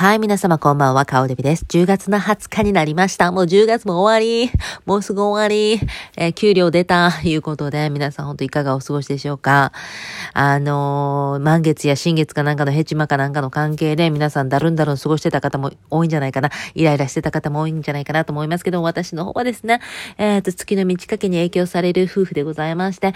はい、皆様こんばんは、かおでびです。10月の20日になりました。もう10月も終わり。もうすぐ終わり。えー、給料出た。いうことで、皆さん本当いかがお過ごしでしょうか。あのー、満月や新月かなんかのヘチマかなんかの関係で、皆さんだるんだるん過ごしてた方も多いんじゃないかな。イライラしてた方も多いんじゃないかなと思いますけど、私の方はですね、えっ、ー、と、月の満ち欠けに影響される夫婦でございまして、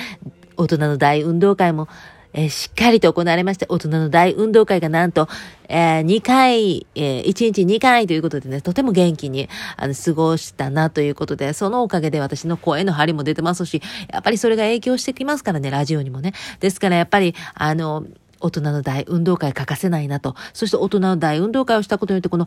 大人の大運動会もえー、しっかりと行われまして、大人の大運動会がなんと、えー、2回、えー、1日2回ということでね、とても元気に、あの、過ごしたなということで、そのおかげで私の声の張りも出てますし、やっぱりそれが影響してきますからね、ラジオにもね。ですからやっぱり、あの、大人の大運動会欠かせないなと。そして大人の大運動会をしたことによって、この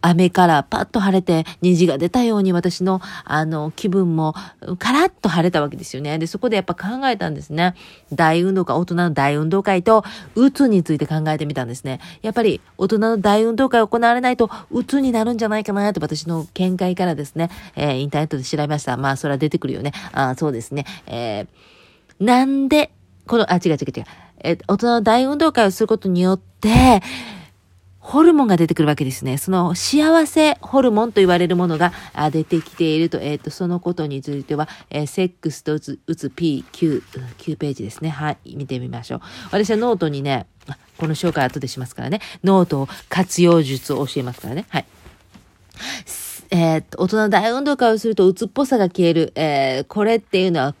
雨からパッと晴れて虹が出たように私のあの気分もカラッと晴れたわけですよね。で、そこでやっぱ考えたんですね。大運動会、大人の大運動会とうつについて考えてみたんですね。やっぱり大人の大運動会行われないとうつになるんじゃないかなって私の見解からですね、えー、インターネットで調べました。まあ、それは出てくるよね。あそうですね。えー、なんで、この、あ、違う違う違う。えー、大人の大運動会をすることによって、ホルモンが出てくるわけですね。その幸せホルモンと言われるものが出てきていると、えっ、ー、と、そのことについては、えー、セックスと鬱 P9、9ページですね。はい、見てみましょう。私はノートにね、この紹介後でしますからね、ノートを活用術を教えますからね。はい。えー、大人の大運動会をすると鬱っぽさが消える。えー、これっていうのは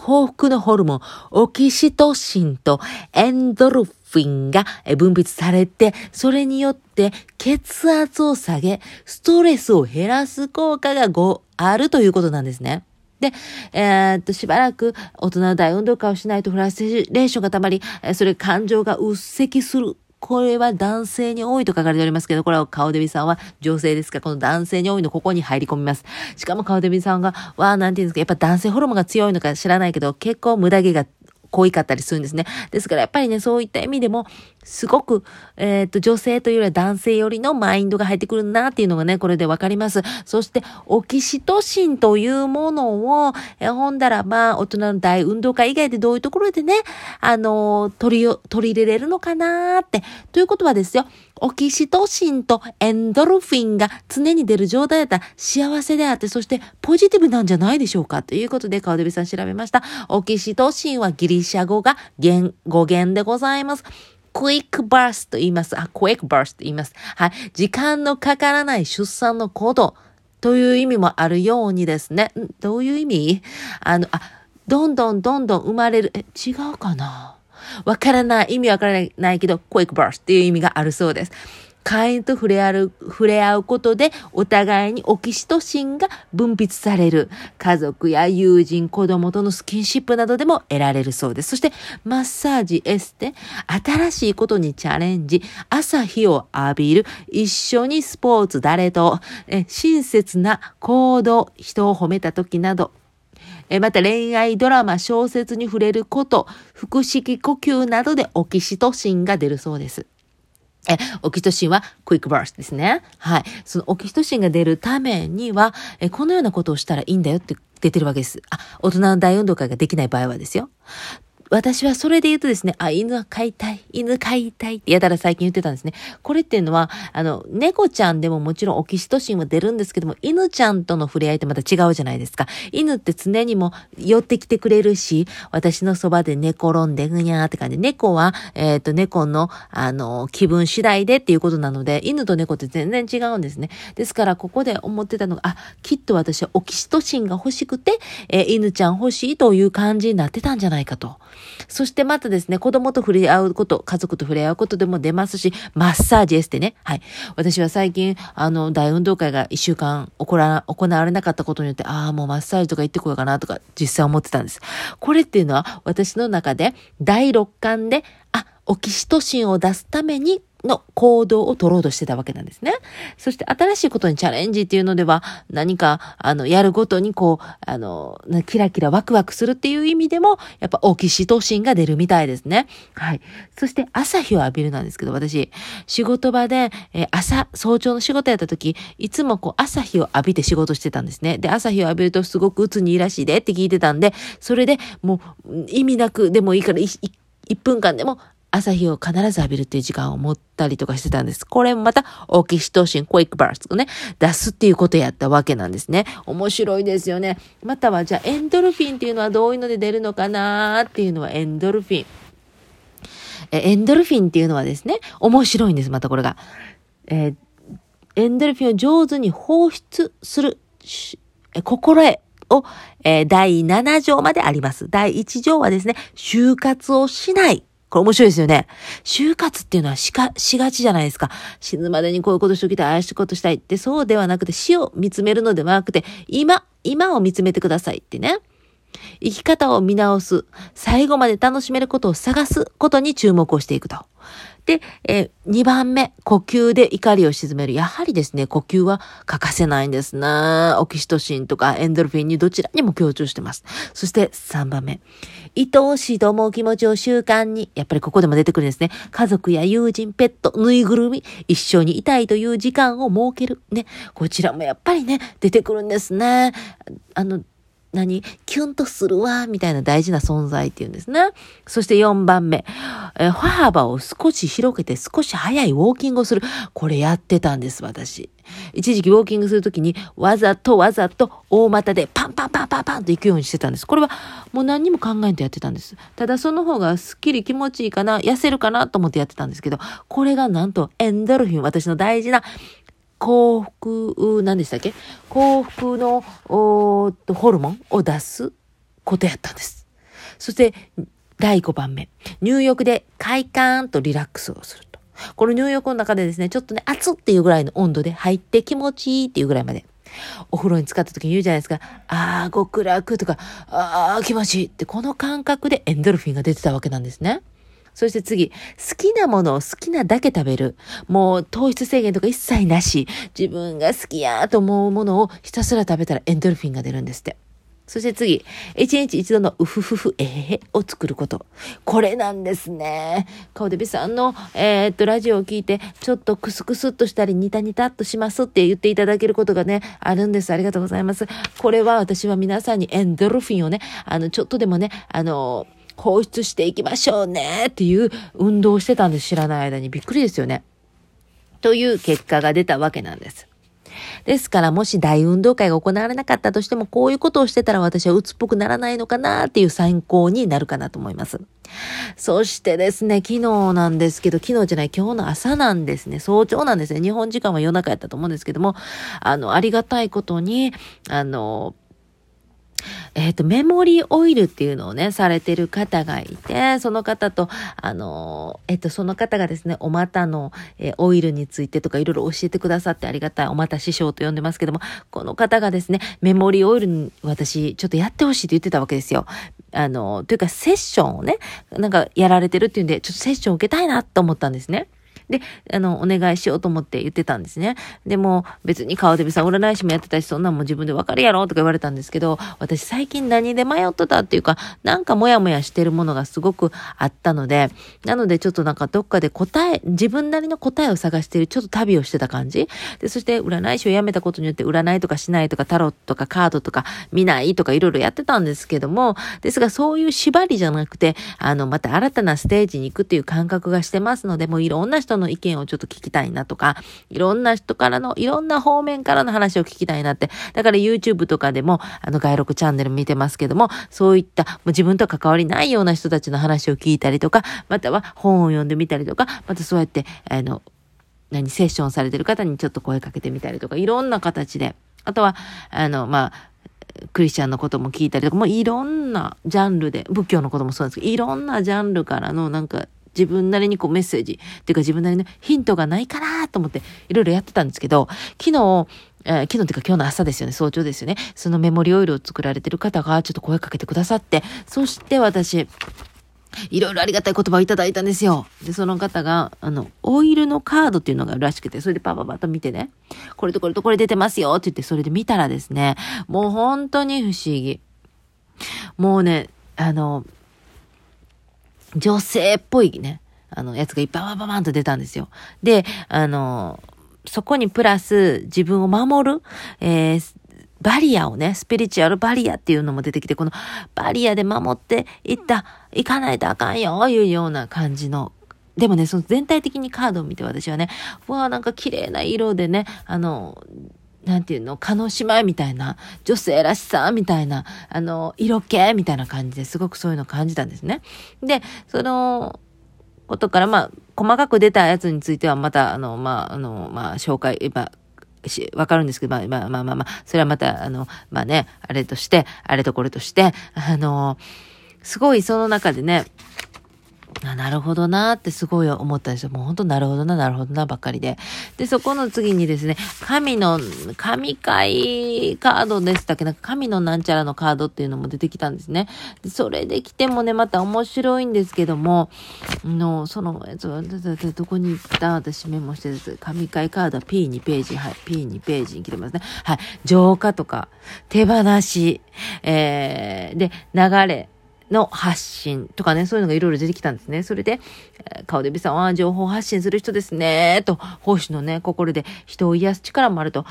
幸福のホルモン、オキシトシンとエンドルフィンが分泌されて、それによって血圧を下げ、ストレスを減らす効果がごあるということなんですね。で、えー、っと、しばらく大人の大運動会をしないとフラストレーションが溜まり、それ感情がうっせきするこれは男性に多いと書かれておりますけど、これは顔デビさんは女性ですかこの男性に多いのここに入り込みます。しかも顔デビさんが、わあ、なんていうんですか、やっぱ男性ホルモンが強いのか知らないけど、結構無駄毛が濃いかったりするんですね。ですからやっぱりね、そういった意味でも、すごく、えっ、と、女性というよりは男性よりのマインドが入ってくるなっていうのがね、これでわかります。そして、オキシトシンというものを、えほんだら、まあ、大人の大運動会以外でどういうところでね、あの、取り、取り入れれるのかなって。ということはですよ、オキシトシンとエンドルフィンが常に出る状態だったら幸せであって、そしてポジティブなんじゃないでしょうかということで、顔デビさん調べました。オキシトシンはギリシャ語が語源でございます。クイックバースと言います。あ、クイックバースと言います。はい。時間のかからない出産のことという意味もあるようにですね。どういう意味？あの、あ、どんどんどんどん生まれる。え、違うかな？わからない。意味わからないけど、クイックバースっていう意味があるそうです。会員と触れ合う、触れ合うことで、お互いにオキシトシンが分泌される。家族や友人、子供とのスキンシップなどでも得られるそうです。そして、マッサージ、エステ、新しいことにチャレンジ、朝日を浴びる、一緒にスポーツ、誰と、え親切な行動、人を褒めた時など、えまた恋愛ドラマ、小説に触れること、腹式呼吸などでオキシトシンが出るそうです。え、オキシトシンはクイックバースですね。はい。そのオキシトシンが出るためには、え、このようなことをしたらいいんだよって出てるわけです。あ、大人の大運動会ができない場合はですよ。私はそれで言うとですね、あ、犬は飼いたい、犬飼いたいってやたら最近言ってたんですね。これっていうのは、あの、猫ちゃんでももちろんオキシトシンは出るんですけども、犬ちゃんとの触れ合いってまた違うじゃないですか。犬って常にも寄ってきてくれるし、私のそばで寝転んでぐにゃーって感じ、猫は、えっ、ー、と、猫の、あの、気分次第でっていうことなので、犬と猫って全然違うんですね。ですから、ここで思ってたのが、あ、きっと私はオキシトシンが欲しくて、えー、犬ちゃん欲しいという感じになってたんじゃないかと。そしてまたですね、子供と触れ合うこと、家族と触れ合うことでも出ますし、マッサージエステね。はい。私は最近、あの、大運動会が一週間行われなかったことによって、ああ、もうマッサージとか行ってこようかなとか、実際思ってたんです。これっていうのは、私の中で、第六感で、あ、オキシトシンを出すためにの行動を取ろうとしてたわけなんですね。そして新しいことにチャレンジっていうのでは何かあのやるごとにこうあのキラキラワクワクするっていう意味でもやっぱオキシトシンが出るみたいですね。はい。そして朝日を浴びるなんですけど私仕事場で、え、朝早朝の仕事やった時いつもこう朝日を浴びて仕事してたんですね。で朝日を浴びるとすごく鬱にいいらしいでって聞いてたんでそれでもう意味なくでもいいから1分間でも朝日を必ず浴びるっていう時間を持ったりとかしてたんです。これまた、オキシトシン、クイックバースをね、出すっていうことやったわけなんですね。面白いですよね。または、じゃあ、エンドルフィンっていうのはどういうので出るのかなっていうのは、エンドルフィン。え、エンドルフィンっていうのはですね、面白いんです、またこれが。えー、エンドルフィンを上手に放出する、え心得を、えー、第7条まであります。第1条はですね、就活をしない。これ面白いですよね。就活っていうのはしか、しがちじゃないですか。死ぬまでにこういうことしときたい、ああいうことしたいって、そうではなくて死を見つめるのではなくて、今、今を見つめてくださいってね。生き方を見直す、最後まで楽しめることを探すことに注目をしていくと。で、えー、2番目、呼吸で怒りを鎮める。やはりですね、呼吸は欠かせないんですね。オキシトシンとかエンドルフィンにどちらにも強調してます。そして3番目、愛おしいと思う気持ちを習慣に、やっぱりここでも出てくるんですね。家族や友人、ペット、ぬいぐるみ、一緒にいたいという時間を設ける。ね。こちらもやっぱりね、出てくるんですね。あの、何？キュンとするわ、みたいな大事な存在っていうんですね。そして4番目、え歩幅を少し広げて少し早いウォーキングをする。これやってたんです、私。一時期ウォーキングするときにわざとわざと大股でパンパンパンパンパンと行くようにしてたんです。これはもう何にも考えてやってたんです。ただその方がスッキリ気持ちいいかな、痩せるかなと思ってやってたんですけど、これがなんとエンドルフィン、私の大事な幸福、何でしたっけ？幸福のホルモンを出すことやったんです。そして、第5番目。入浴で快感とリラックスをすると。この入浴の中でですね、ちょっとね、熱っていうぐらいの温度で入って気持ちいいっていうぐらいまで。お風呂に浸かった時に言うじゃないですか。ああ、極楽とか、ああ、気持ちいいって、この感覚でエンドルフィンが出てたわけなんですね。そして次、好きなものを好きなだけ食べる。もう糖質制限とか一切なし。自分が好きやと思うものをひたすら食べたらエンドルフィンが出るんですって。そして次、一日一度のうふふふえへへを作ること。これなんですね。顔でびさんの、えー、っと、ラジオを聞いて、ちょっとクスクスっとしたり、ニタニタっとしますって言っていただけることがね、あるんです。ありがとうございます。これは私は皆さんにエンドルフィンをね、あの、ちょっとでもね、あの放出していきましょうねっていう運動をしてたんです。知らない間に。びっくりですよね。という結果が出たわけなんです。ですから、もし大運動会が行われなかったとしても、こういうことをしてたら私は鬱っぽくならないのかなっていう参考になるかなと思います。そしてですね、昨日なんですけど、昨日じゃない、今日の朝なんですね、早朝なんですね。日本時間は夜中やったと思うんですけども、あの、ありがたいことに、あの、えっ、ー、と、メモリーオイルっていうのをね、されてる方がいて、その方と、あの、えっ、ー、と、その方がですね、お股の、えー、オイルについてとかいろいろ教えてくださってありがたい、お股師匠と呼んでますけども、この方がですね、メモリーオイルに私、ちょっとやってほしいって言ってたわけですよ。あの、というかセッションをね、なんかやられてるっていうんで、ちょっとセッション受けたいなと思ったんですね。で、あの、お願いしようと思って言ってたんですね。でも、別に川手さん占い師もやってたし、そんなんも自分でわかるやろとか言われたんですけど、私最近何で迷ってたっていうか、なんかモヤモヤしてるものがすごくあったので、なのでちょっとなんかどっかで答え、自分なりの答えを探してる、ちょっと旅をしてた感じ。で、そして占い師を辞めたことによって占いとかしないとかタロットとかカードとか見ないとかいろいろやってたんですけども、ですがそういう縛りじゃなくて、あの、また新たなステージに行くっていう感覚がしてますので、もういろんな人のの意見をちょっと聞きたいなとか、いろんな人からの、いろんな方面からの話を聞きたいなって。だから YouTube とかでも、あの、外録チャンネル見てますけども、そういった、もう自分と関わりないような人たちの話を聞いたりとか、または本を読んでみたりとか、またそうやって、あの、何、セッションされてる方にちょっと声かけてみたりとか、いろんな形で。あとは、あの、まあ、クリスチャンのことも聞いたりとか、もういろんなジャンルで、仏教のこともそうなんですけど、いろんなジャンルからのなんか自分なりにこうメッセージっていうか自分なりのヒントがないかなと思っていろいろやってたんですけど、昨日、えー、昨日っていうか今日の朝ですよね、早朝ですよね。そのメモリオイルを作られてる方がちょっと声かけてくださって、そして私、いろいろありがたい言葉をいただいたんですよ。で、その方が、あの、オイルのカードっていうのがあるらしくて、それでパパパッと見てね、これとこれとこれ出てますよって言って、それで見たらですね、もう本当に不思議。もうね、あの、女性っぽいね、あの、やつがいっぱいバンバンバンと出たんですよ。で、あの、そこにプラス自分を守る、えー、バリアをね、スピリチュアルバリアっていうのも出てきて、このバリアで守っていった、いかないとあかんよ、いうような感じのでもね、その全体的にカードを見て私はね、うわなんか綺麗な色でね、あの、なんていうの、叶姉妹みたいな、女性らしさみたいな、あの、色気みたいな感じですごくそういうのを感じたんですね。で、その、ことから、まあ、細かく出たやつについてはまた、あの、まあ、あの、まあ、紹介、まあ、わかるんですけど、まあまあまあまあまあ、それはまた、あの、まあね、あれとして、あれとこれとして、あの、すごいその中でね、あなるほどなってすごい思ったんですよ。もう本当なるほどな、なるほどなばっかりで。で、そこの次にですね、神の、神会カードでしたっけ？なんか神のなんちゃらのカードっていうのも出てきたんですね。それで来てもね、また面白いんですけども、の、その、どこに行った？私メモしてです。神会カードは P2 ページ、はい、P2 ページに来てますね。はい、浄化とか、手放し、えー、で、流れ、の発信とかね、そういうのがいろいろ出てきたんですね。それで、顔でびさんは情報発信する人ですね、と、奉仕のね、心で人を癒す力もあると。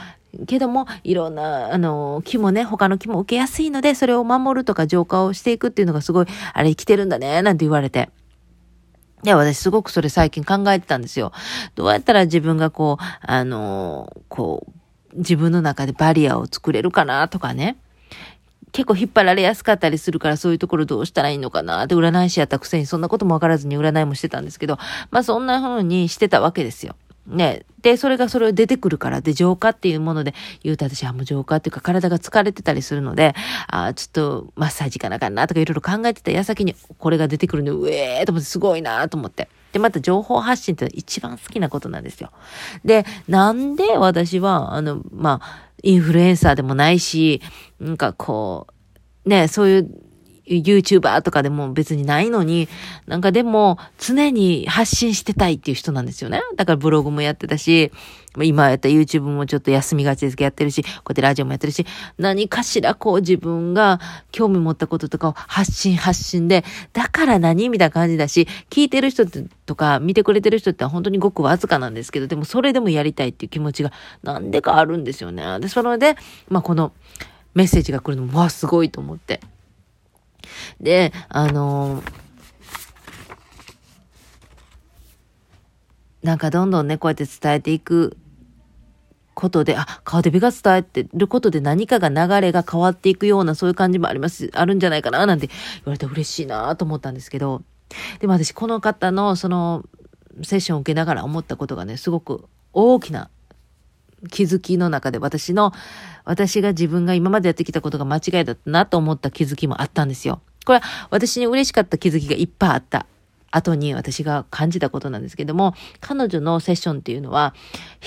けども、いろんな、あの、木もね、他の木も受けやすいので、それを守るとか浄化をしていくっていうのがすごい、あれ生きてるんだね、なんて言われて。いや、私すごくそれ最近考えてたんですよ。どうやったら自分がこう、あの、こう、自分の中でバリアを作れるかなとかね。結構引っ張られやすかったりするからそういうところどうしたらいいのかなって占い師やったくせにそんなこともわからずに占いもしてたんですけど、まあそんな風にしてたわけですよ。ね。で、それがそれを出てくるから、で、浄化っていうもので言うと私はもう浄化っていうか体が疲れてたりするので、あちょっとマッサージ行かなかなとかいろいろ考えてた矢先にこれが出てくるんで、うえーと思ってすごいなと思って。で、また情報発信って一番好きなことなんですよ。で、なんで私は、あの、まあ、インフルエンサーでもないし、なんかこう、ね、そういう YouTuber とかでも別にないのに、なんかでも常に発信してたいっていう人なんですよね。だからブログもやってたし、今やった YouTube もちょっと休みがちですけどやってるし、こうやってラジオもやってるし、何かしらこう自分が興味持ったこととかを発信発信で、だから何みたいな感じだし、聞いてる人とか見てくれてる人って本当にごくわずかなんですけど、でもそれでもやりたいっていう気持ちがなんでかあるんですよね。で、それで、まあこのメッセージが来るのも、わ、すごいと思って。で、あのー、なんかどんどんね、こうやって伝えていくことで、あ、顔で美が伝えてることで何かが流れが変わっていくようなそういう感じもあります、あるんじゃないかななんて言われて嬉しいなと思ったんですけど、でも私この方のそのセッションを受けながら思ったことがね、すごく大きな気づきの中で私の、私が自分が今までやってきたことが間違いだったなと思った気づきもあったんですよ。これは私に嬉しかった気づきがいっぱいあった後に私が感じたことなんですけども、彼女のセッションっていうのは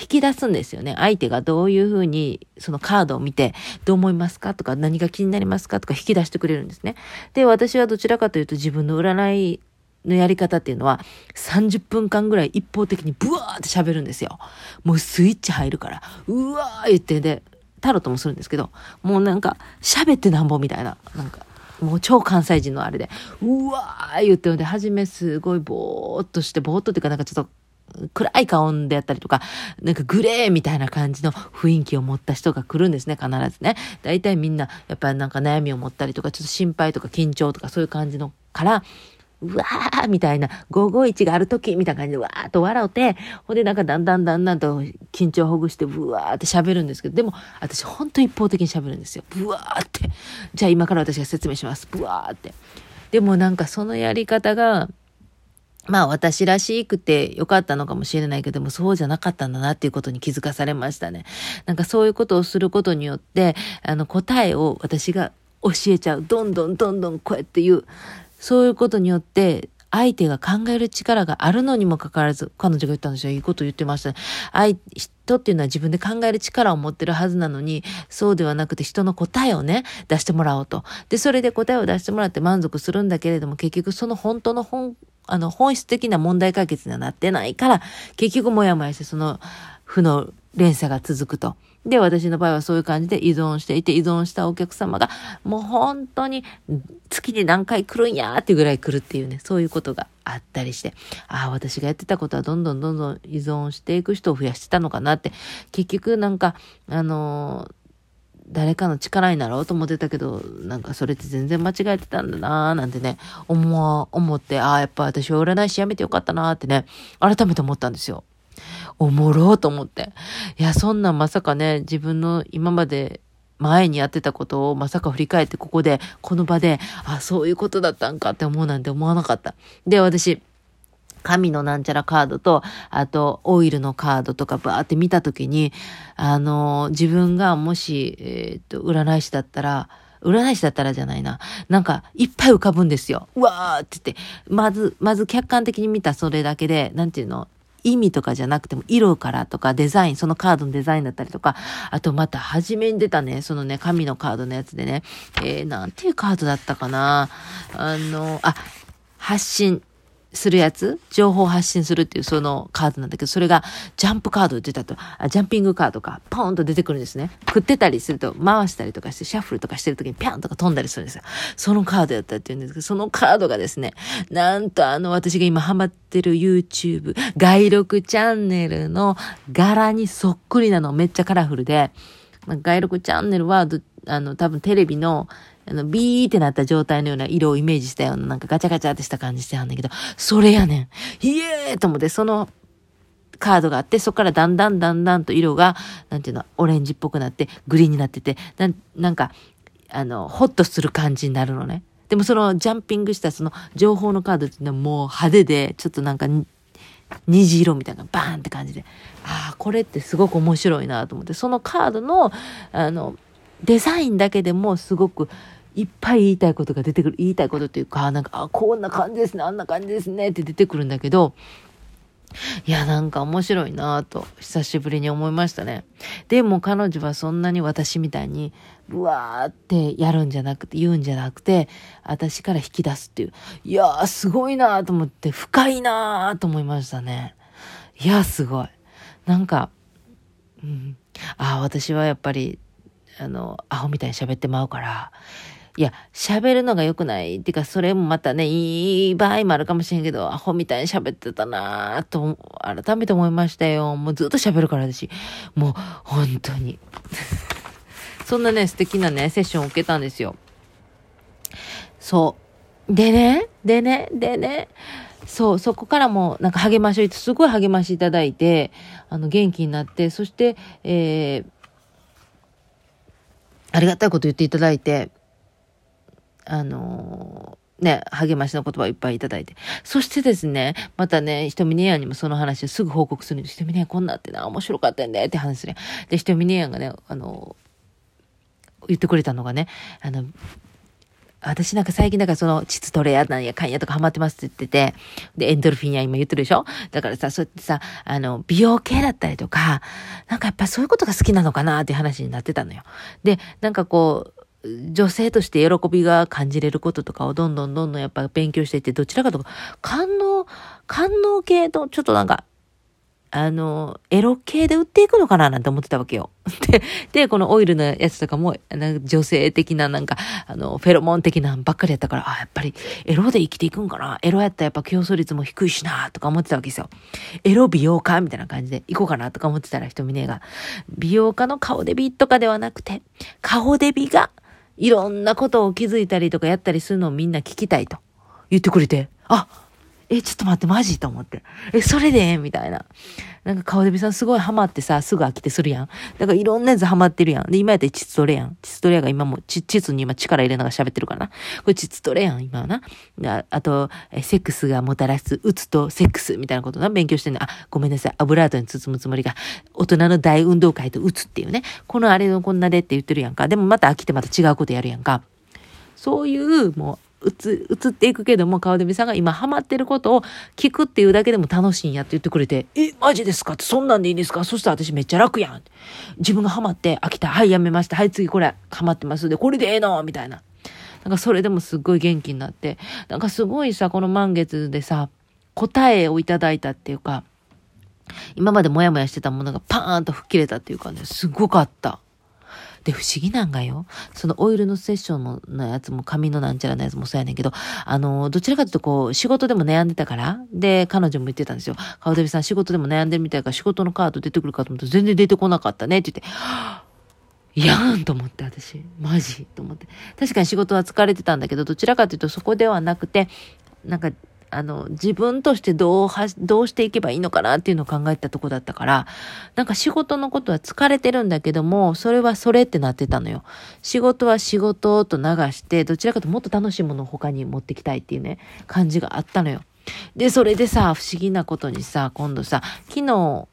引き出すんですよね。相手がどういうふうにそのカードを見てどう思いますかとか何が気になりますかとか引き出してくれるんですね。で、私はどちらかというと自分の占いのやり方っていうのは30分間ぐらい一方的にブワーって喋るんですよ。もうスイッチ入るから、うわー言って。で、タロットもするんですけど、もうなんか喋ってなんぼみたいな、なんかもう超関西人のあれで、うわー言って。るんで、初めすごいぼーっとして、ぼーっとっていうかなんかちょっと暗い顔であったりとか、なんかグレーみたいな感じの雰囲気を持った人が来るんですね、必ずね。大体みんな、やっぱりなんか悩みを持ったりとか、ちょっと心配とか緊張とかそういう感じのから、うわーみたいな、551がある時みたいな感じでわーっと笑うて、ほんでなんかだんだんだんだんと緊張ほぐして、うわーって喋るんですけど、でも私ほんと一方的に喋るんですよ。ブワーって。じゃあ今から私が説明します。ブワーって。でもなんかそのやり方が、まあ私らしくてよかったのかもしれないけども、そうじゃなかったんだなっていうことに気づかされましたね。なんかそういうことをすることによって、あの答えを私が教えちゃう。どんどんどんどんこうやって言う。そういうことによって、相手が考える力があるのにもかかわらず、彼女が言ったんですよ。いいこと言ってましたね。人っていうのは自分で考える力を持ってるはずなのに、そうではなくて人の答えをね、出してもらおうと。で、それで答えを出してもらって満足するんだけれども、結局その本当の本、あの、本質的な問題解決にはなってないから、結局もやもやしてその負の連鎖が続くと。で、私の場合はそういう感じで依存していて、依存したお客様が、もう本当に月に何回来るんやーってぐらい来るっていうね、そういうことがあったりして、ああ、私がやってたことはどんどんどんどん依存していく人を増やしてたのかなって、結局なんか、あのー誰かの力になろうと思ってたけど、なんかそれって全然間違えてたんだなーなんてね、思、思って、ああ、やっぱ私は占い師やめてよかったなーってね、改めて思ったんですよ。おもろーと思って。いや、そんなまさかね、自分の今まで前にやってたことをまさか振り返ってここで、この場で、あ、そういうことだったんかって思うなんて思わなかった。で、私、神のなんちゃらカードと、あと、オイルのカードとかバーって見たときに、あの、自分がもし、えー、っと、占い師だったら、占い師だったらじゃないな。なんか、いっぱい浮かぶんですよ。うわーって言って、まず、まず客観的に見たそれだけで、なんていうの、意味とかじゃなくても色からとかデザイン、そのカードのデザインだったりとか、あとまた初めに出たね、そのね、神のカードのやつでね、えー、なんていうカードだったかな。あの、あ、発信、するやつ情報発信するっていうそのカードなんだけど、それがジャンプカード出たと、あジャンピングカードがポーンと出てくるんですね。食ってたりすると回したりとかして、シャッフルとかしてる時にピャンとか飛んだりするんですよ。そのカードやったって言うんですけど、そのカードがですね、なんとあの私が今ハマってる YouTube、外録チャンネルの柄にそっくりなの、めっちゃカラフルで、外録チャンネルは、あの、多分テレビのあの、ビーってなった状態のような色をイメージしたような、なんかガチャガチャってした感じしてはんだけど、それやねん。イエーと思って、そのカードがあって、そこからだんだんだんだんと色が、なんていうの、オレンジっぽくなって、グリーンになってて、ななんか、あの、ホッとする感じになるのね。でもそのジャンピングしたその情報のカードっていうのはもう派手で、ちょっとなんか、虹色みたいなバーンって感じで、ああ、これってすごく面白いなと思って、そのカードの、あの、デザインだけでもすごくいっぱい言いたいことが出てくる。言いたいことっていうか、なんか、あ、こんな感じですね、あんな感じですねって出てくるんだけど、いや、なんか面白いなぁと、久しぶりに思いましたね。でも彼女はそんなに私みたいに、うわーってやるんじゃなくて、言うんじゃなくて、私から引き出すっていう。いやー、すごいなぁと思って、深いなぁと思いましたね。いやー、すごい。なんか、うん、ああ、私はやっぱり、あの、アホみたいに喋ってまうから、いや、喋るのが良くないっていうか、それもまたね、いい場合もあるかもしれんけど、アホみたいに喋ってたなぁと、改めて思いましたよ。もうずっと喋るからだし、もう、本当に。そんなね、素敵なね、セッションを受けたんですよ。そう。でね、でね、でね、そう、そこからもなんか励ましをすごい励ましいただいて、あの、元気になって、そして、えー、ありがたいこと言っていただいて、あのー、ね、励ましの言葉をいっぱいいただいて。そしてですね、またね、ひとみねやんにもその話をすぐ報告するんです。ひとみねやんこんなってな、面白かったよねって話する。で、ひとみねやんがね、あの、言ってくれたのがね、あの、私なんか最近だかその、膣トレやなんやかんやとかハマってますって言ってて、で、エンドルフィンや今言ってるでしょ？だからさ、そうやってさ、あの、美容系だったりとか、なんかやっぱそういうことが好きなのかなっていう話になってたのよ。で、なんかこう、女性として喜びが感じれることとかをどんどんどんどんやっぱ勉強していって、どちらかとか、官能、官能系とちょっとなんか、あの、エロ系で売っていくのかななんて思ってたわけよ。で、で、このオイルのやつとかも、女性的ななんか、あの、フェロモン的なばっかりやったから、あ、やっぱりエロで生きていくんかなエロやったらやっぱ競争率も低いしなとか思ってたわけですよ。エロ美容家みたいな感じで行こうかなとか思ってたら、瞳ねが、美容家の顔デビとかではなくて、顔デビがいろんなことを気づいたりとかやったりするのをみんな聞きたいと言ってくれて、あ、え、ちょっと待って、マジと思って。え、それで？みたいな。なんか顔デビさんすごいハマってさ、すぐ飽きてするやん。だからいろんなやつハマってるやん。で、今やったらチツトレやん。チツトレやが今も、チチツに今力入れながら喋ってるからな。これチツトレやん、今はな。ああと、セックスがもたらす、うつとセックスみたいなことな、勉強してんの。あ、ごめんなさい。アブラートに包むつもりが、大人の大運動会とうつっていうね。このあれのこんなでって言ってるやんか。でもまた飽きてまた違うことやるやんか。そういう、もう、映っていくけども、川出さんが今ハマってることを聞くっていうだけでも楽しいんやって言ってくれて、え、マジですか？ってそんなんでいいんですか？そしたら私めっちゃ楽やん。自分がハマって飽きた。はい、やめました。はい、次これハマってます。で、これでええのみたいな。なんかそれでもすっごい元気になって、なんかすごいさ、この満月でさ、答えをいただいたっていうか、今までモヤモヤしてたものがパーンと吹っ切れたっていうかね、すごかった。で、不思議なんがよ。そのオイルのセッションのやつも、髪のなんちゃらのやつもそうやねんけど、あの、どちらかというとこう、仕事でも悩んでたから、で、彼女も言ってたんですよ。川出さん仕事でも悩んでるみたいから仕事のカード出てくるかと思ったら全然出てこなかったねって言って、いやんと思って私。マジと思って。確かに仕事は疲れてたんだけど、どちらかというとそこではなくて、なんか、あの、自分としてどうは、どうしていけばいいのかなっていうのを考えたとこだったから、なんか仕事のことは疲れてるんだけども、それはそれってなってたのよ。仕事は仕事と流して、どちらかともっと楽しいものを他に持ってきたいっていうね、感じがあったのよ。で、それでさ、不思議なことにさ、今度さ、昨日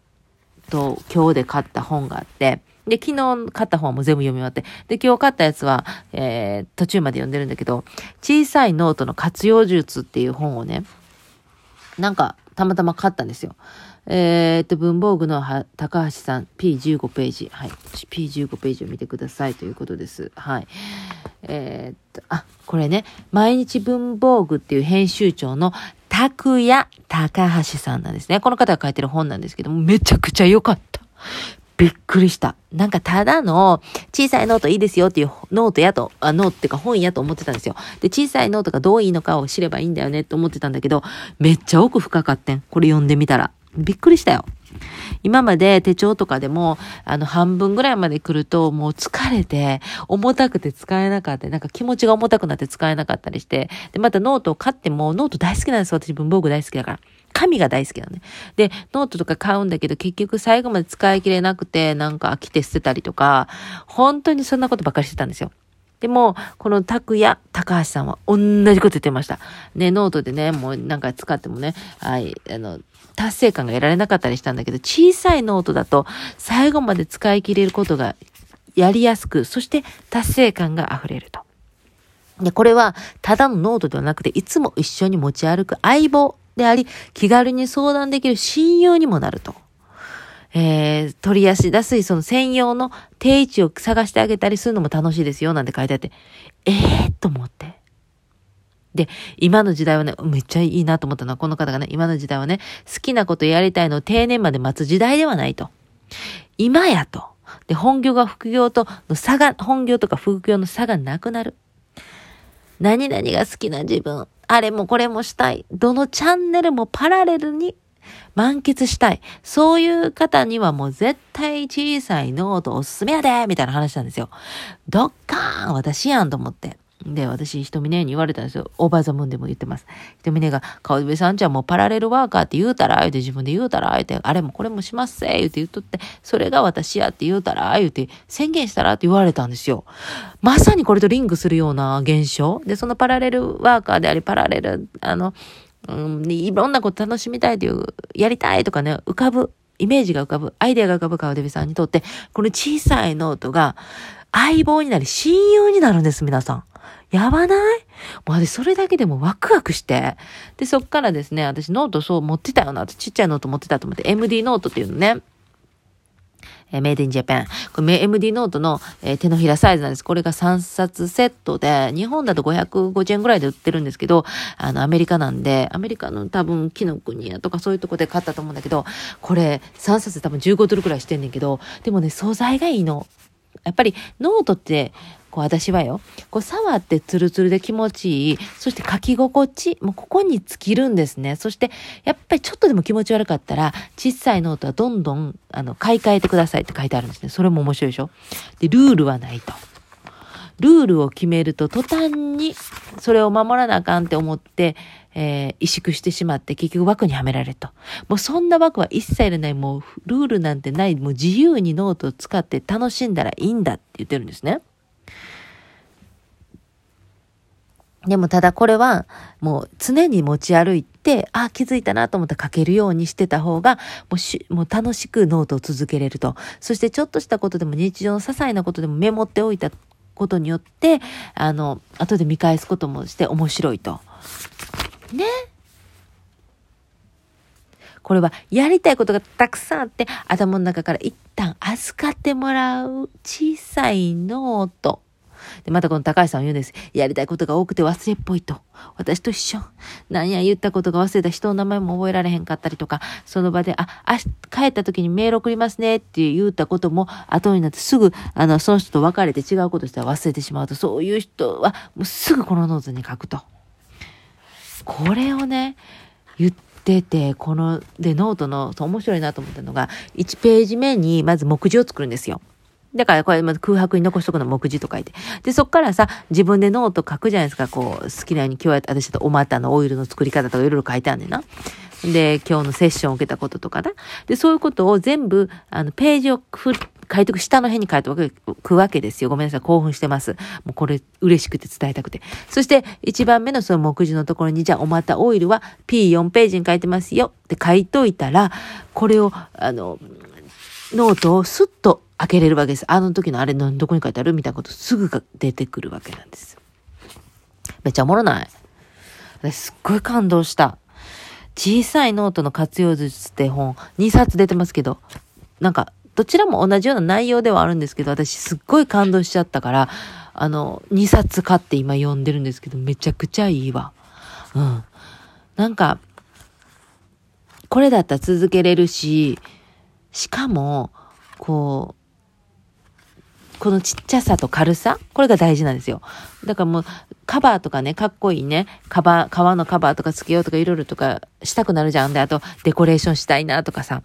と今日で買った本があって、で、昨日買った本も全部読み終わって、で、今日買ったやつは、えー、途中まで読んでるんだけど、小さいノートの活用術っていう本をね、なんか、たまたま買ったんですよ。えー、っと、文房具の高橋さん、P15 ページ。はい。P15 ページを見てくださいということです。はい。えー、っと、あ、これね、毎日文房具っていう編集長の拓也高橋さんなんですね。この方が書いてる本なんですけども、めちゃくちゃ良かった。びっくりした。なんかただの小さいノートいいですよっていうノートやと、あ、ノートっていうか本やと思ってたんですよ。で、小さいノートがどういいのかを知ればいいんだよねって思ってたんだけど、めっちゃ奥深かってん。これ読んでみたら。びっくりしたよ。今まで手帳とかでも、あの、半分ぐらいまで来ると、もう疲れて、重たくて使えなかった。なんか気持ちが重たくなって使えなかったりして、で、またノートを買っても、ノート大好きなんですよ。私文房具大好きだから。紙が大好きなのね。で、ノートとか買うんだけど、結局最後まで使い切れなくて、なんか飽きて捨てたりとか、本当にそんなことばっかりしてたんですよ。でも、この拓也、高橋さんは同じこと言ってました。ね、ノートでね、もうなんか使ってもね、はい、あの、達成感が得られなかったりしたんだけど、小さいノートだと最後まで使い切れることがやりやすく、そして達成感が溢れると。で、これはただのノートではなくて、いつも一緒に持ち歩く相棒であり、気軽に相談できる親友にもなると。えー、取りやすい、その専用の定位置を探してあげたりするのも楽しいですよ、なんて書いてあって、ええー、と思って。で、今の時代はね、めっちゃいいなと思ったのは、この方がね、今の時代はね、好きなことやりたいのを定年まで待つ時代ではないと。今やと。で、本業が副業との差が、本業とか副業の差がなくなる。何々が好きな自分。あれもこれもしたい。どのチャンネルもパラレルに満喫したい。そういう方にはもう絶対小さいノートおすすめやでみたいな話なんですよ。ドッカーン私やんと思って。で、私、ひとみねに言われたんですよ。オーバーザムーンでも言ってます。ひとみねが、川辺さんちはもうパラレルワーカーって言うたら、言うて自分で言うたら、言うて、あれもこれもしますせ、言うて言っとって、それが私やって言うたら、言うて、宣言したらって言われたんですよ。まさにこれとリンクするような現象。で、そのパラレルワーカーであり、パラレル、あの、うん、いろんなこと楽しみたいという、やりたいとかね、浮かぶ、イメージが浮かぶ、アイデアが浮かぶ川出さんにとって、この小さいノートが相棒になり、親友になるんです、皆さん。やばない？もう私それだけでもワクワクして。で、そっからですね、私ノートそう持ってたよな。ちっちゃいノート持ってたと思って、MD ノートっていうのね。えメイドインジャパン。これ MD ノートの、えー、手のひらサイズなんです。これが3冊セットで、日本だと550円ぐらいで売ってるんですけど、あの、アメリカなんで、アメリカの多分、紀伊國屋とかそういうとこで買ったと思うんだけど、これ3冊多分15ドルくらいしてんねんけど、でもね、素材がいいの。やっぱりノートってこう私はよ、こう触ってツルツルで気持ちいい。そして書き心地。もうここに尽きるんですね。そして、やっぱりちょっとでも気持ち悪かったら、小さいノートはどんどん、あの、買い替えてくださいって書いてあるんですね。それも面白いでしょで、ルールはないと。ルールを決めると途端にそれを守らなあかんって思って、えー、萎縮してしまって結局枠にはめられると。もうそんな枠は一切いらない。もうルールなんてない。もう自由にノートを使って楽しんだらいいんだって言ってるんですね。でもただこれはもう常に持ち歩いて、あ、気づいたなと思ったら書けるようにしてた方が、もうし、もう楽しくノートを続けれると。そしてちょっとしたことでも日常の些細なことでもメモっておいたことによって、あの、後で見返すこともして面白いと。ね。これはやりたいことがたくさんあって、頭の中から一旦預かってもらう小さいノート。で、またこの高橋さんは言うんです。やりたいことが多くて忘れっぽいと。私と一緒。何や言ったことが忘れた人の名前も覚えられへんかったりとか、その場で、あ、あ、帰った時にメール送りますねって言ったことも後になってすぐ、あの、その人と別れて違うことしたら忘れてしまうと、そういう人はもうすぐこのノートに書くと。これをね、言ってて、この、で、ノートの、面白いなと思ったのが、1ページ目にまず目次を作るんですよ。だからこれまず空白に残しとくの目次と書いて。で、そっからさ、自分でノート書くじゃないですか。こう、好きなように今日は私とお股のオイルの作り方とかいろいろ書いてあんねんな。で、今日のセッションを受けたこととかだ。で、そういうことを全部、あの、ページをふ書いてく、下の辺に書いておくわけですよ。ごめんなさい。興奮してます。もうこれ嬉しくて伝えたくて。そして、一番目のその目次のところに、じゃあお股オイルは P4 ページに書いてますよって書いといたら、これを、あの、ノートをスッと開けれるわけです。あの時のあれのどこに書いてあるみたいなことすぐ出てくるわけなんです。めっちゃおもろない私すっごい感動した。小さいノートの活用術って本2冊出てますけど、なんかどちらも同じような内容ではあるんですけど、私すっごい感動しちゃったから、あの、2冊買って今読んでるんですけど、めちゃくちゃいいわ。うん。なんか、これだったら続けれるし、しかも、こう、このちっちゃさと軽さ？これが大事なんですよ。だからもう、カバーとかね、かっこいいね、カバー、革のカバーとかつけようとかいろいろとかしたくなるじゃん。で、あと、デコレーションしたいなとかさ。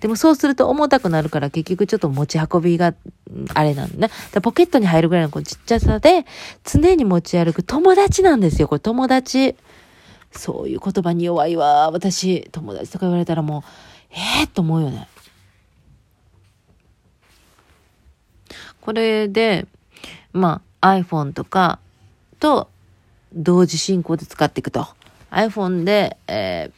でもそうすると重たくなるから結局ちょっと持ち運びが、あれなんだね。だポケットに入るぐらいのこのちっちゃさで、常に持ち歩く友達なんですよ。これ友達。そういう言葉に弱いわ。私、友達とか言われたらもう、ええー、と思うよね。これで、まあ iPhone とかと同時進行で使っていくと。iPhone で、え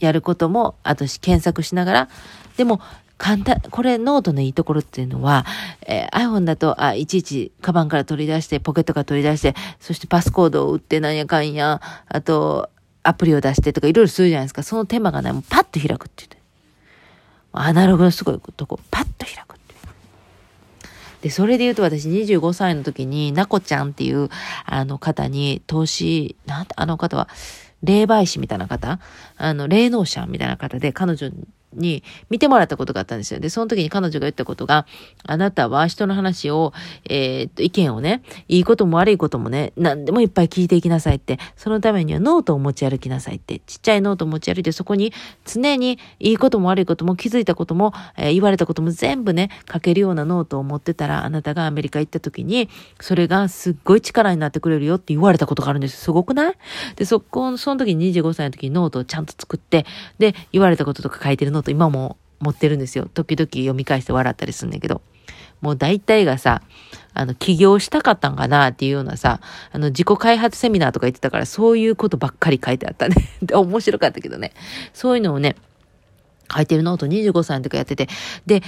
ー、やることも、あと検索しながら、でも、簡単、これノートのいいところっていうのは、えー、iPhone だと、あ、いちいちカバンから取り出して、ポケットから取り出して、そしてパスコードを打ってなんやかんや、あと、アプリを出してとかいろいろするじゃないですか。その手間がね、もうパッと開くって言って。アナログのすごいとこ、パッと開く。で、それで言うと私25歳の時に、なこちゃんっていうあの方に投資、なんて、あの方は、霊媒師みたいな方？あの、霊能者みたいな方で、彼女に見てもらったことがあったんですよ。で、その時に彼女が言ったことが、あなたは人の話を、えー、っと、意見をね、いいことも悪いこともね、何でもいっぱい聞いていきなさいって、そのためにはノートを持ち歩きなさいって、ちっちゃいノートを持ち歩いて、そこに常にいいことも悪いことも気づいたことも、えー、言われたことも全部ね、書けるようなノートを持ってたら、あなたがアメリカ行った時に、それがすっごい力になってくれるよって言われたことがあるんです。すごくない？で、そこ、その時に25歳の時にノートをちゃんと作って、で、言われたこととか書いてるノート今も持ってるんですよ。時々読み返して笑ったりすんだけど。もう大体がさ、あの、起業したかったんかなっていうようなさ、あの、自己開発セミナーとか言ってたから、そういうことばっかり書いてあったね。で面白かったけどね。そういうのをね、書いてるノート25歳の時やってて、で、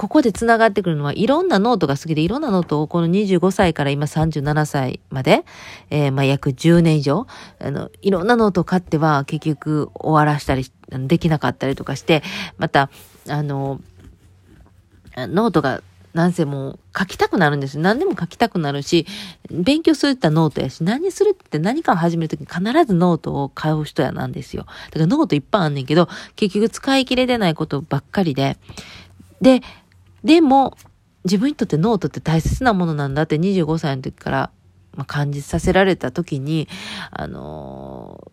ここで繋がってくるのは、いろんなノートが好きで、いろんなノートをこの25歳から今37歳まで、えー、まあ約10年以上、あの、いろんなノートを買っては結局終わらしたり、できなかったりとかして、また、あの、ノートがなんせもう書きたくなるんです。何でも書きたくなるし、勉強するってノートやし、何するって何かを始めるときに必ずノートを買う人やなんですよ。だからノートいっぱいあんねんけど、結局使い切れてないことばっかりで、で、でも、自分にとってノートって大切なものなんだって25歳の時から、感じさせられた時に、あの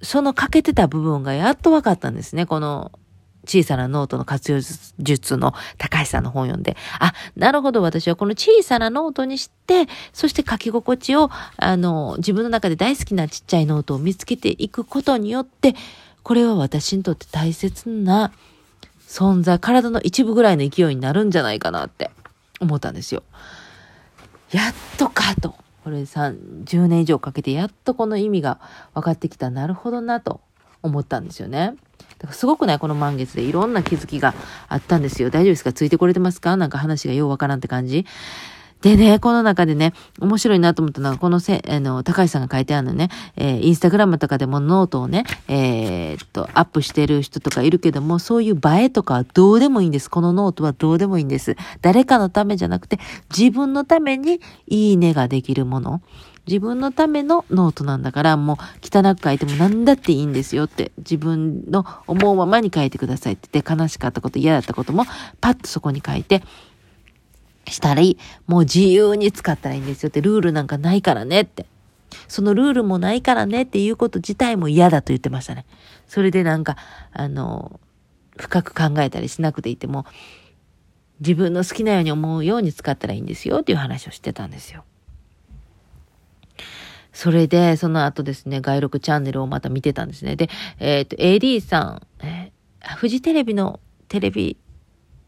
ー、その欠けてた部分がやっと分かったんですね。この小さなノートの活用術の高橋さんの本読んで、あ、なるほど、私はこの小さなノートにして、そして書き心地を、あの、自分の中で大好きなちっちゃいノートを見つけていくことによって、これは私にとって大切な存在、体の一部ぐらいの勢いになるんじゃないかなって思ったんですよ。やっとかと。これ10年以上かけてやっとこの意味が分かってきた。なるほどなと思ったんですよね。だからすごくねこの満月でいろんな気づきがあったんですよ。大丈夫ですか？ついてこれてますか？なんか話がようわからんって感じでね、この中でね、面白いなと思ったのが、このせ、あの、高橋さんが書いてあるのね、えー、インスタグラムとかでもノートをね、えー、っと、アップしてる人とかいるけども、そういう映えとかはどうでもいいんです。このノートはどうでもいいんです。誰かのためじゃなくて、自分のためにいいねができるもの。自分のためのノートなんだから、もう汚く書いても何だっていいんですよって、自分の思うままに書いてくださいって言って、悲しかったこと、嫌だったことも、パッとそこに書いて、したらいい。もう自由に使ったらいいんですよって、ルールなんかないからねって。そのルールもないからねっていうこと自体も嫌だと言ってましたね。それでなんか、あの、深く考えたりしなくていても、自分の好きなように思うように使ったらいいんですよっていう話をしてたんですよ。それで、その後ですね、外録チャンネルをまた見てたんですね。で、えっ、ー、と、AD さん、えー、フジテレビのテレビ、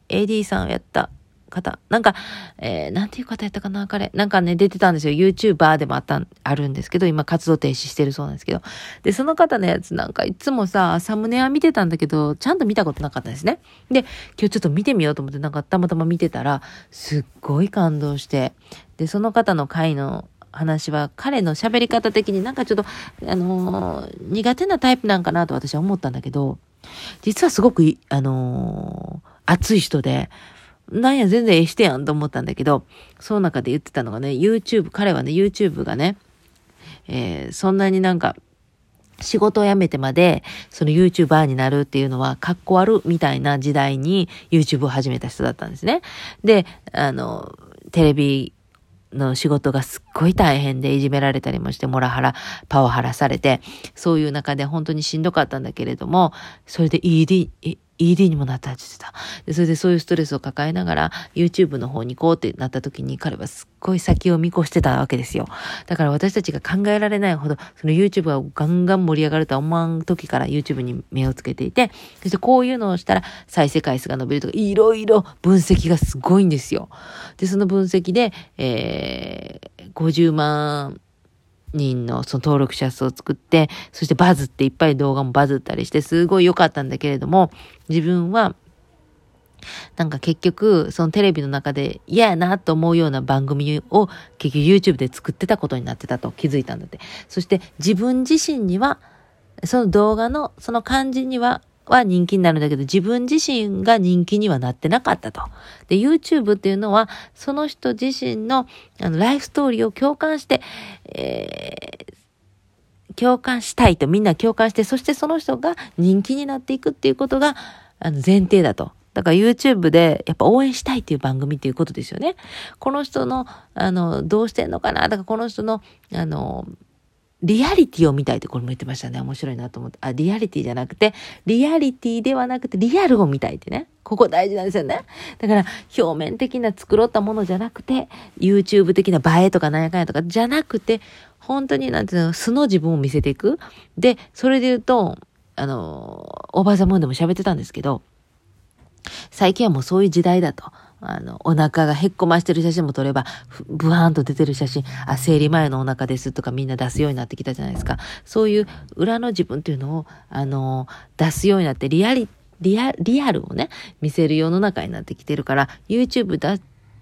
AD さんをやった方。なんか、えー、なんていう方やったかな彼。なんかね、出てたんですよ。YouTuber でもあった、あるんですけど、今活動停止してるそうなんですけど。で、その方のやつなんかいつもさ、サムネは見てたんだけど、ちゃんと見たことなかったですね。で、今日ちょっと見てみようと思って、なんかたまたま見てたら、すっごい感動して。で、その方の回の話は彼の喋り方的になんかちょっと、あのー、苦手なタイプなんかなと私は思ったんだけど、実はすごく、あのー、熱い人で、なんや、全然ええしてやんと思ったんだけど、その中で言ってたのがね、YouTube、彼はね、YouTube がね、えー、そんなになんか、仕事を辞めてまで、その YouTuber になるっていうのは、かっこ悪みたいな時代に YouTube を始めた人だったんですね。で、あの、テレビの仕事がすっごい大変でいじめられたりもして、モラハラ、パワハラされて、そういう中で本当にしんどかったんだけれども、それで ED、ED にもなったって言ってた。で、それでそういうストレスを抱えながら YouTube の方に行こうってなった時に彼はすっごい先を見越してたわけですよ。だから私たちが考えられないほど、その YouTube がガンガン盛り上がるとは思わん時から YouTube に目をつけていて、そしてこういうのをしたら再生回数が伸びるとか、いろいろ分析がすごいんですよ。で、その分析で、えー、50万人のその登録者数を作って、そしてバズっていっぱい動画もバズったりして、すごい良かったんだけれども、自分は、なんか結局、そのテレビの中で嫌やなと思うような番組を結局 YouTube で作ってたことになってたと気づいたんだって。そして自分自身には、その動画のその感じにはは人気になるんだけど、自分自身が人気にはなってなかったと。で、YouTube っていうのは、その人自身のあのライフストーリーを共感して、えー、共感したいと、みんな共感して、そしてその人が人気になっていくっていうことが、あの、前提だと。だから YouTube でやっぱ応援したいっていう番組っていうことですよね。この人の、あの、どうしてんのかな？だからこの人の、あの、リアリティを見たいってこれも言ってましたね。面白いなと思って。あ、リアリティじゃなくて、リアリティではなくて、リアルを見たいってね。ここ大事なんですよね。だから、表面的な作ろったものじゃなくて、YouTube 的な映えとかなんやかんやとかじゃなくて、本当になんていうの、素の自分を見せていく。で、それで言うと、あの、おばあさんもでも喋ってたんですけど、最近はもうそういう時代だと。あの、お腹がへっこましてる写真も撮れば、ブワーンと出てる写真、あ、生理前のお腹ですとかみんな出すようになってきたじゃないですか。そういう裏の自分っていうのを、あの、出すようになって、リアリ、リア、リアルをね、見せる世の中になってきてるから、YouTube だ、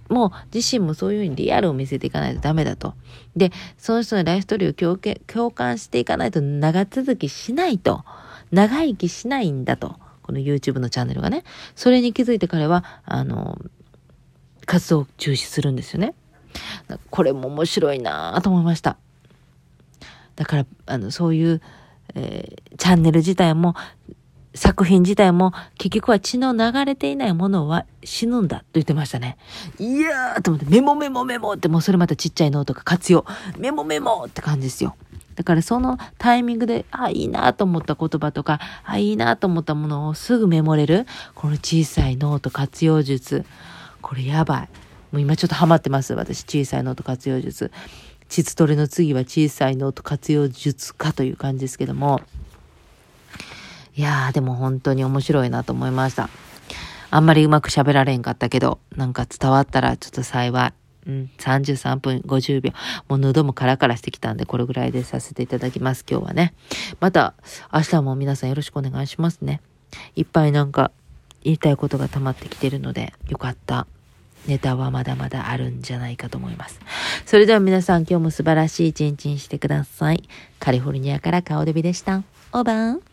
もう自身もそういうふうにリアルを見せていかないとダメだと。で、その人のライフストーリーを共感していかないと長続きしないと。長生きしないんだと。この YouTube のチャンネルがね。それに気づいて彼は、あの、活動を中止するんですよね。これも面白いなと思いました。だから、あの、そういう、えー、チャンネル自体も、作品自体も結局は血の流れていないものは死ぬんだと言ってましたね。いやーと思ってメモメモメモってもうそれまたちっちゃいノートが活用。メモメモって感じですよ。だからそのタイミングで、あ、いいなと思った言葉とか、あ、いいなと思ったものをすぐメモれる。この小さいノート活用術。これやばい。もう今ちょっとハマってます。私、小さいノート活用術。膣トレの次は小さいノート活用術かという感じですけども。いやー、でも本当に面白いなと思いました。あんまりうまく喋られんかったけど、なんか伝わったらちょっと幸い。うん、33分50秒。もう喉もカラカラしてきたんで、これぐらいでさせていただきます、今日はね。また、明日も皆さんよろしくお願いしますね。いっぱいなんか、言いたいことが溜まってきてるので、よかった。ネタはまだまだあるんじゃないかと思います。それでは皆さん今日も素晴らしい一日にしてください。カリフォルニアから顔デビでした。オーバー。